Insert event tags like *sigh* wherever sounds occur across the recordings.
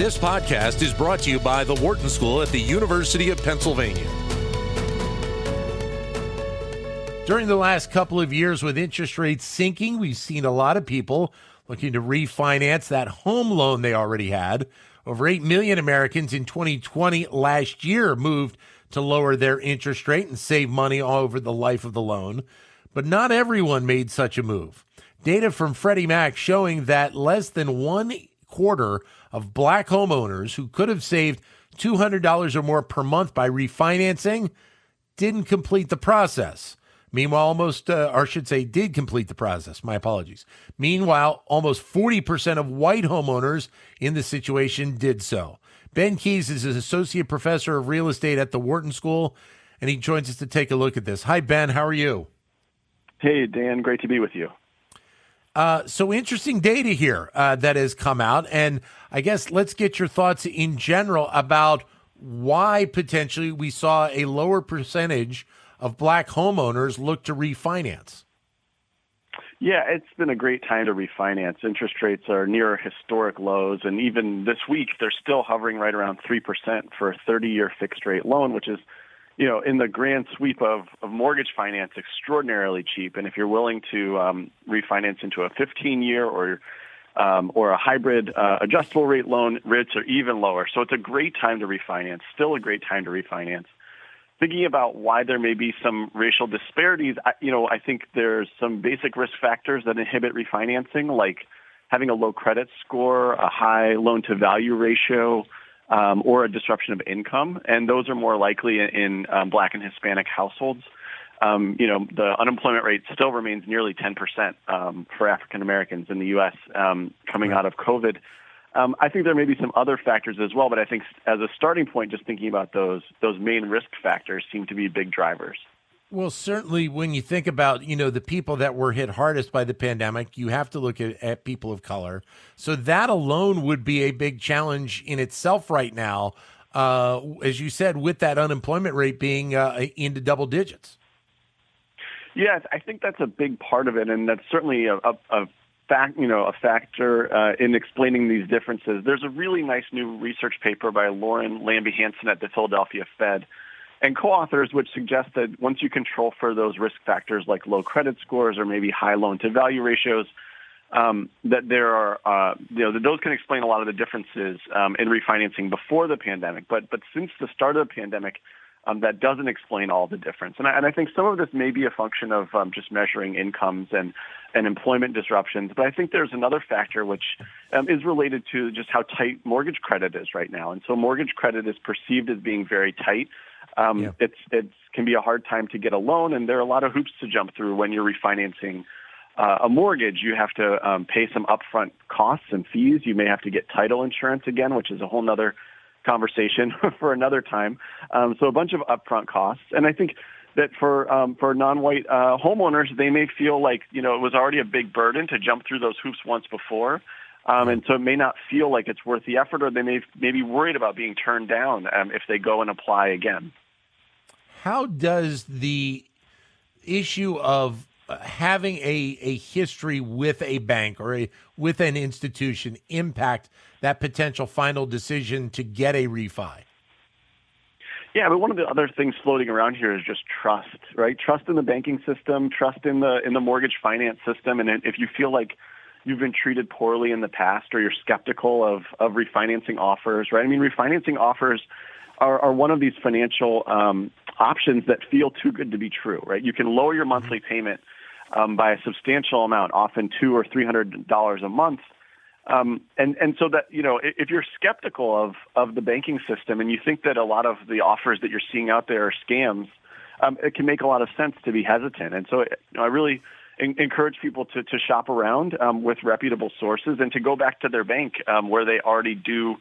This podcast is brought to you by the Wharton School at the University of Pennsylvania. During the last couple of years, with interest rates sinking, we've seen a lot of people looking to refinance that home loan they already had. Over 8 million Americans in 2020 last year moved to lower their interest rate and save money all over the life of the loan. But not everyone made such a move. Data from Freddie Mac showing that less than one quarter of black homeowners who could have saved $200 or more per month by refinancing didn't complete the process. Meanwhile, almost, uh, or I should say, did complete the process. My apologies. Meanwhile, almost 40% of white homeowners in the situation did so. Ben Keys is an associate professor of real estate at the Wharton School, and he joins us to take a look at this. Hi, Ben. How are you? Hey, Dan. Great to be with you. Uh, so interesting data here uh, that has come out, and I guess let's get your thoughts in general about why potentially we saw a lower percentage of black homeowners look to refinance. Yeah, it's been a great time to refinance. Interest rates are near historic lows, and even this week they're still hovering right around 3% for a 30-year fixed rate loan, which is, you know, in the grand sweep of, of mortgage finance, extraordinarily cheap. And if you're willing to um, refinance into a 15-year or um, or a hybrid uh, adjustable rate loan, rates are even lower. So it's a great time to refinance. Still a great time to refinance thinking about why there may be some racial disparities, I, you know, I think there's some basic risk factors that inhibit refinancing, like having a low credit score, a high loan to value ratio, um, or a disruption of income, and those are more likely in, in um, Black and Hispanic households. Um, you know, the unemployment rate still remains nearly 10% um, for African Americans in the U.S. Um, coming out of COVID. Um, I think there may be some other factors as well, but I think as a starting point, just thinking about those those main risk factors seem to be big drivers. Well, certainly when you think about, you know, the people that were hit hardest by the pandemic, you have to look at, at people of color. So that alone would be a big challenge in itself right now, uh, as you said, with that unemployment rate being uh, into double digits. Yes, I think that's a big part of it, and that's certainly a, a, a fact, you know, a factor uh, in explaining these differences. There's a really nice new research paper by Lauren Lambie Hanson at the Philadelphia Fed and co-authors which suggest that once you control for those risk factors like low credit scores or maybe high loan to value ratios, um, that there are, uh, you know, that those can explain a lot of the differences um, in refinancing before the pandemic. But but since the start of the pandemic, um, that doesn't explain all the difference. And I, and I think some of this may be a function of um, just measuring incomes and, and employment disruptions. But I think there's another factor which um, is related to just how tight mortgage credit is right now. And so mortgage credit is perceived as being very tight. Um, yeah. It's it can be a hard time to get a loan, and there are a lot of hoops to jump through when you're refinancing uh, a mortgage. You have to um, pay some upfront costs and fees. You may have to get title insurance again, which is a whole other conversation *laughs* for another time. Um, so a bunch of upfront costs, and I think that for um, for non-white uh, homeowners, they may feel like you know it was already a big burden to jump through those hoops once before, um, and so it may not feel like it's worth the effort, or they may may be worried about being turned down um, if they go and apply again. How does the issue of having a, a history with a bank or a with an institution impact that potential final decision to get a refi? Yeah, but one of the other things floating around here is just trust, right? Trust in the banking system, trust in the in the mortgage finance system, and if you feel like you've been treated poorly in the past or you're skeptical of of refinancing offers, right? I mean, refinancing offers are, are one of these financial um, options that feel too good to be true, right? You can lower your monthly payment um, by a substantial amount, often two or three hundred dollars a month. Um, and and so that you know, if you're skeptical of of the banking system and you think that a lot of the offers that you're seeing out there are scams, um, it can make a lot of sense to be hesitant. And so, you know, I really encourage people to to shop around um, with reputable sources and to go back to their bank um, where they already do.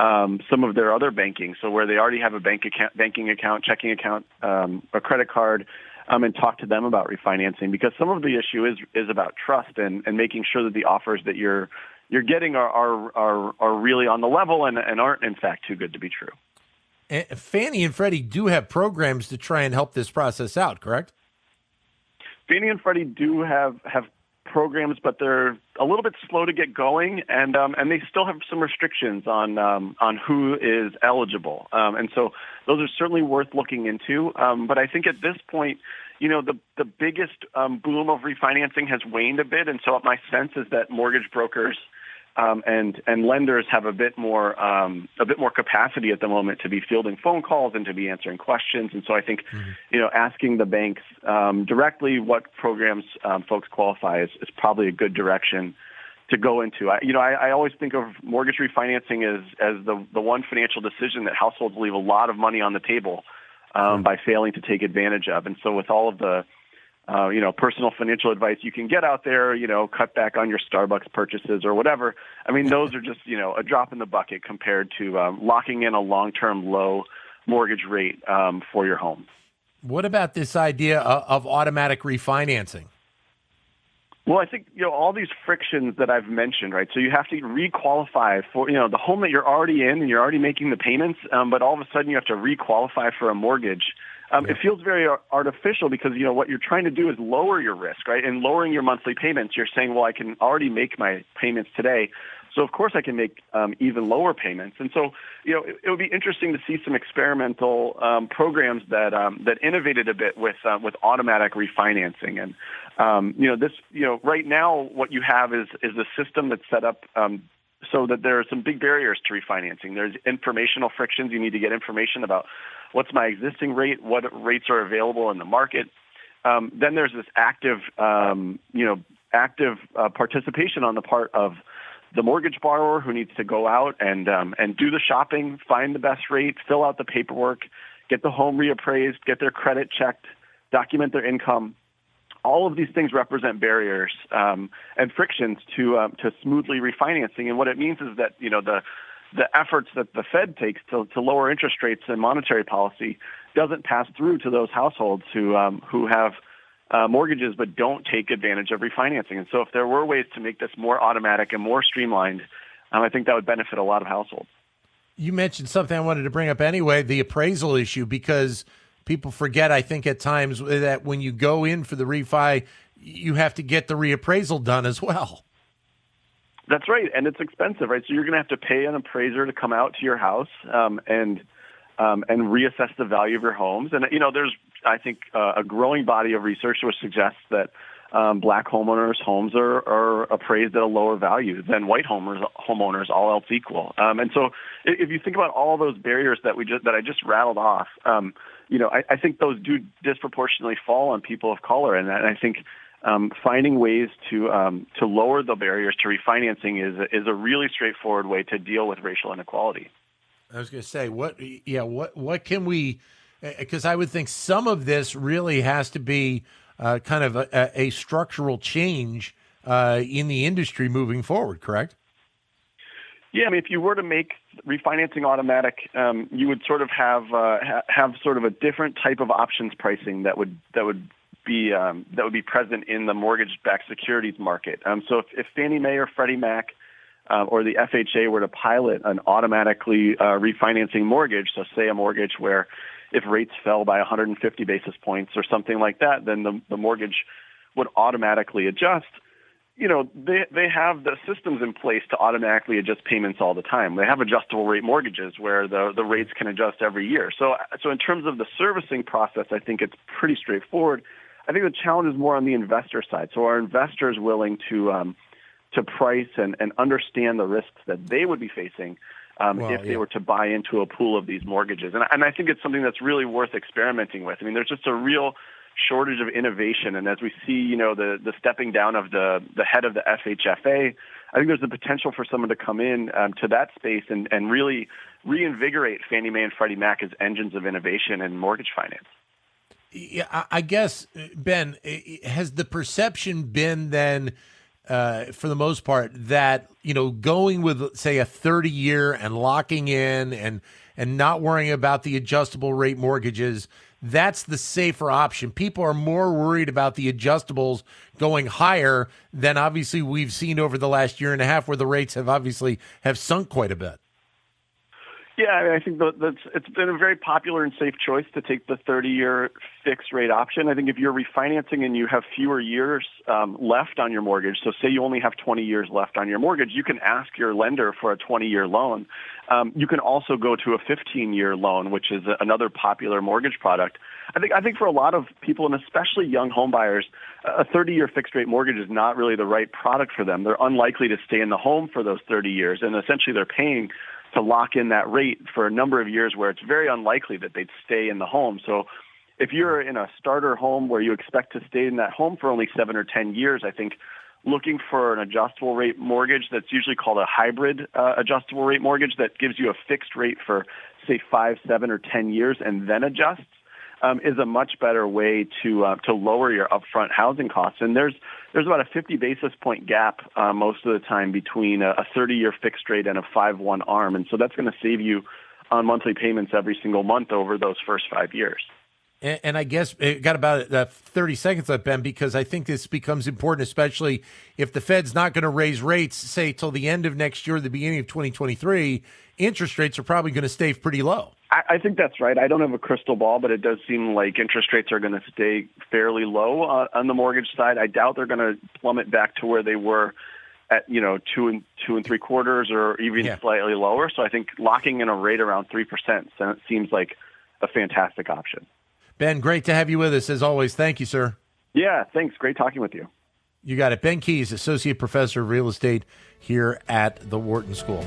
Um, some of their other banking, so where they already have a bank account, banking account, checking account, um, a credit card, um, and talk to them about refinancing because some of the issue is is about trust and, and making sure that the offers that you're you're getting are are are, are really on the level and, and aren't in fact too good to be true. And Fannie and Freddie do have programs to try and help this process out, correct? Fannie and Freddie do have have programs, but they're a little bit slow to get going, and um, and they still have some restrictions on um, on who is eligible. Um, and so those are certainly worth looking into. Um, but I think at this point, you know, the the biggest um, boom of refinancing has waned a bit, and so my sense is that mortgage brokers um, and and lenders have a bit more um, a bit more capacity at the moment to be fielding phone calls and to be answering questions. And so I think mm-hmm. you know asking the banks um, directly what programs um, folks qualify is, is probably a good direction to go into. I, you know, I, I always think of mortgage refinancing as as the the one financial decision that households leave a lot of money on the table um, mm-hmm. by failing to take advantage of. And so with all of the uh, you know, personal financial advice you can get out there, you know, cut back on your Starbucks purchases or whatever. I mean, those are just, you know, a drop in the bucket compared to um, locking in a long-term low mortgage rate um, for your home. What about this idea of, of automatic refinancing? Well, I think you know all these frictions that I've mentioned, right? So you have to requalify for you know the home that you're already in and you're already making the payments, um, but all of a sudden you have to requalify for a mortgage. Um, yeah. It feels very artificial because you know what you're trying to do is lower your risk, right? And lowering your monthly payments, you're saying, well, I can already make my payments today, so of course I can make um, even lower payments. And so you know it, it would be interesting to see some experimental um, programs that um, that innovated a bit with uh, with automatic refinancing. And um, you know this you know right now what you have is is a system that's set up um, so that there are some big barriers to refinancing. There's informational frictions. You need to get information about what's my existing rate, what rates are available in the market. Um, then there's this active, um, you know, active uh, participation on the part of the mortgage borrower who needs to go out and um, and do the shopping, find the best rate, fill out the paperwork, get the home reappraised, get their credit checked, document their income. All of these things represent barriers um, and frictions to um, to smoothly refinancing. And what it means is that you know the the efforts that the Fed takes to, to lower interest rates and monetary policy doesn't pass through to those households who um, who have uh, mortgages but don't take advantage of refinancing. And so, if there were ways to make this more automatic and more streamlined, um, I think that would benefit a lot of households. You mentioned something I wanted to bring up anyway: the appraisal issue, because people forget. I think at times that when you go in for the refi, you have to get the reappraisal done as well. That's right, and it's expensive, right? So you're going to have to pay an appraiser to come out to your house um, and um, and reassess the value of your homes. And you know, there's I think uh, a growing body of research which suggests that um, black homeowners' homes are, are appraised at a lower value than white homeowners, homeowners, all else equal. Um, and so, if you think about all those barriers that we just that I just rattled off, um, you know, I, I think those do disproportionately fall on people of color, and I think um, finding ways to um, to lower the barriers to refinancing is is a really straightforward way to deal with racial inequality. I was going to say what yeah what what can we because I would think some of this really has to be uh, kind of a, a structural change uh, in the industry moving forward, correct? Yeah, I mean, if you were to make refinancing automatic, um, you would sort of have uh, ha- have sort of a different type of options pricing that would that would be um, that would be present in the mortgage-backed securities market. Um, so if, if Fannie Mae or Freddie Mac uh, or the FHA were to pilot an automatically uh, refinancing mortgage, so say a mortgage where if rates fell by 150 basis points or something like that, then the, the mortgage would automatically adjust. You know, they they have the systems in place to automatically adjust payments all the time. They have adjustable rate mortgages where the the rates can adjust every year. So so in terms of the servicing process, I think it's pretty straightforward. I think the challenge is more on the investor side. So are investors willing to um, to price and, and understand the risks that they would be facing um, well, if they yeah. were to buy into a pool of these mortgages? And, and I think it's something that's really worth experimenting with. I mean, there's just a real shortage of innovation, and as we see, you know, the the stepping down of the the head of the FHFA, I think there's the potential for someone to come in um, to that space and, and really reinvigorate Fannie Mae and Freddie Mac as engines of innovation in mortgage finance. Yeah, I guess Ben has the perception been then, uh, for the most part, that you know going with say a thirty year and locking in and and not worrying about the adjustable rate mortgages. That's the safer option. People are more worried about the adjustables going higher than obviously we've seen over the last year and a half, where the rates have obviously have sunk quite a bit. Yeah, I think that's it's been a very popular and safe choice to take the 30-year fixed rate option. I think if you're refinancing and you have fewer years um, left on your mortgage, so say you only have 20 years left on your mortgage, you can ask your lender for a 20-year loan. Um, you can also go to a 15-year loan, which is another popular mortgage product. I think I think for a lot of people, and especially young homebuyers, a 30-year fixed rate mortgage is not really the right product for them. They're unlikely to stay in the home for those 30 years, and essentially they're paying to lock in that rate for a number of years where it's very unlikely that they'd stay in the home. So if you're in a starter home where you expect to stay in that home for only seven or 10 years, I think looking for an adjustable rate mortgage that's usually called a hybrid uh, adjustable rate mortgage that gives you a fixed rate for, say, five, seven, or 10 years and then adjusts um, is a much better way to uh, to lower your upfront housing costs. And there's there's about a 50 basis point gap uh, most of the time between a, a 30 year fixed rate and a 5-1 arm, and so that's going to save you on monthly payments every single month over those first five years. And, and I guess it got about uh, 30 seconds left, Ben, because I think this becomes important, especially if the Fed's not going to raise rates, say, till the end of next year, the beginning of 2023. Interest rates are probably going to stay pretty low. I, I think that's right. I don't have a crystal ball, but it does seem like interest rates are going to stay fairly low uh, on the mortgage side. I doubt they're going to plummet back to where they were at you know two and two and three quarters or even yeah. slightly lower. So I think locking in a rate around three percent seems like a fantastic option. Ben, great to have you with us as always. Thank you, sir. Yeah, thanks. Great talking with you. You got it. Ben Keys, Associate Professor of Real Estate here at the Wharton School.